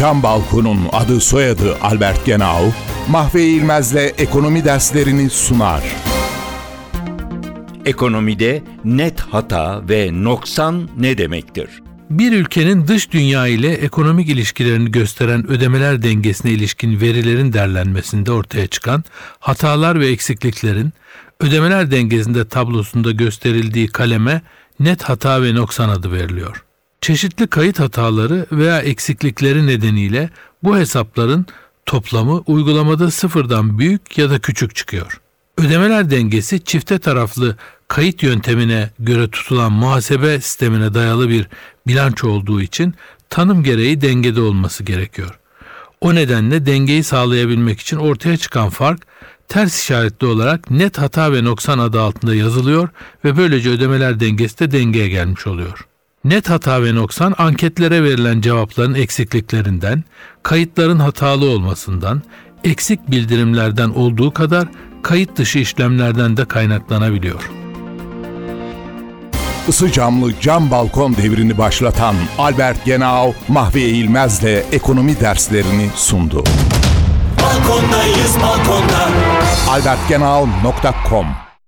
Cam Balkon'un adı soyadı Albert Genau, Mahve İlmez'le ekonomi derslerini sunar. Ekonomide net hata ve noksan ne demektir? Bir ülkenin dış dünya ile ekonomik ilişkilerini gösteren ödemeler dengesine ilişkin verilerin derlenmesinde ortaya çıkan hatalar ve eksikliklerin ödemeler dengesinde tablosunda gösterildiği kaleme net hata ve noksan adı veriliyor. Çeşitli kayıt hataları veya eksiklikleri nedeniyle bu hesapların toplamı uygulamada sıfırdan büyük ya da küçük çıkıyor. Ödemeler dengesi çifte taraflı kayıt yöntemine göre tutulan muhasebe sistemine dayalı bir bilanço olduğu için tanım gereği dengede olması gerekiyor. O nedenle dengeyi sağlayabilmek için ortaya çıkan fark ters işaretli olarak net hata ve noksan adı altında yazılıyor ve böylece ödemeler dengesi de dengeye gelmiş oluyor. Net hata ve noksan anketlere verilen cevapların eksikliklerinden, kayıtların hatalı olmasından, eksik bildirimlerden olduğu kadar kayıt dışı işlemlerden de kaynaklanabiliyor. Isı camlı cam balkon devrini başlatan Albert Genau, Mahve İlmez'le ekonomi derslerini sundu. Balkondayız balkonda. albertgenau.com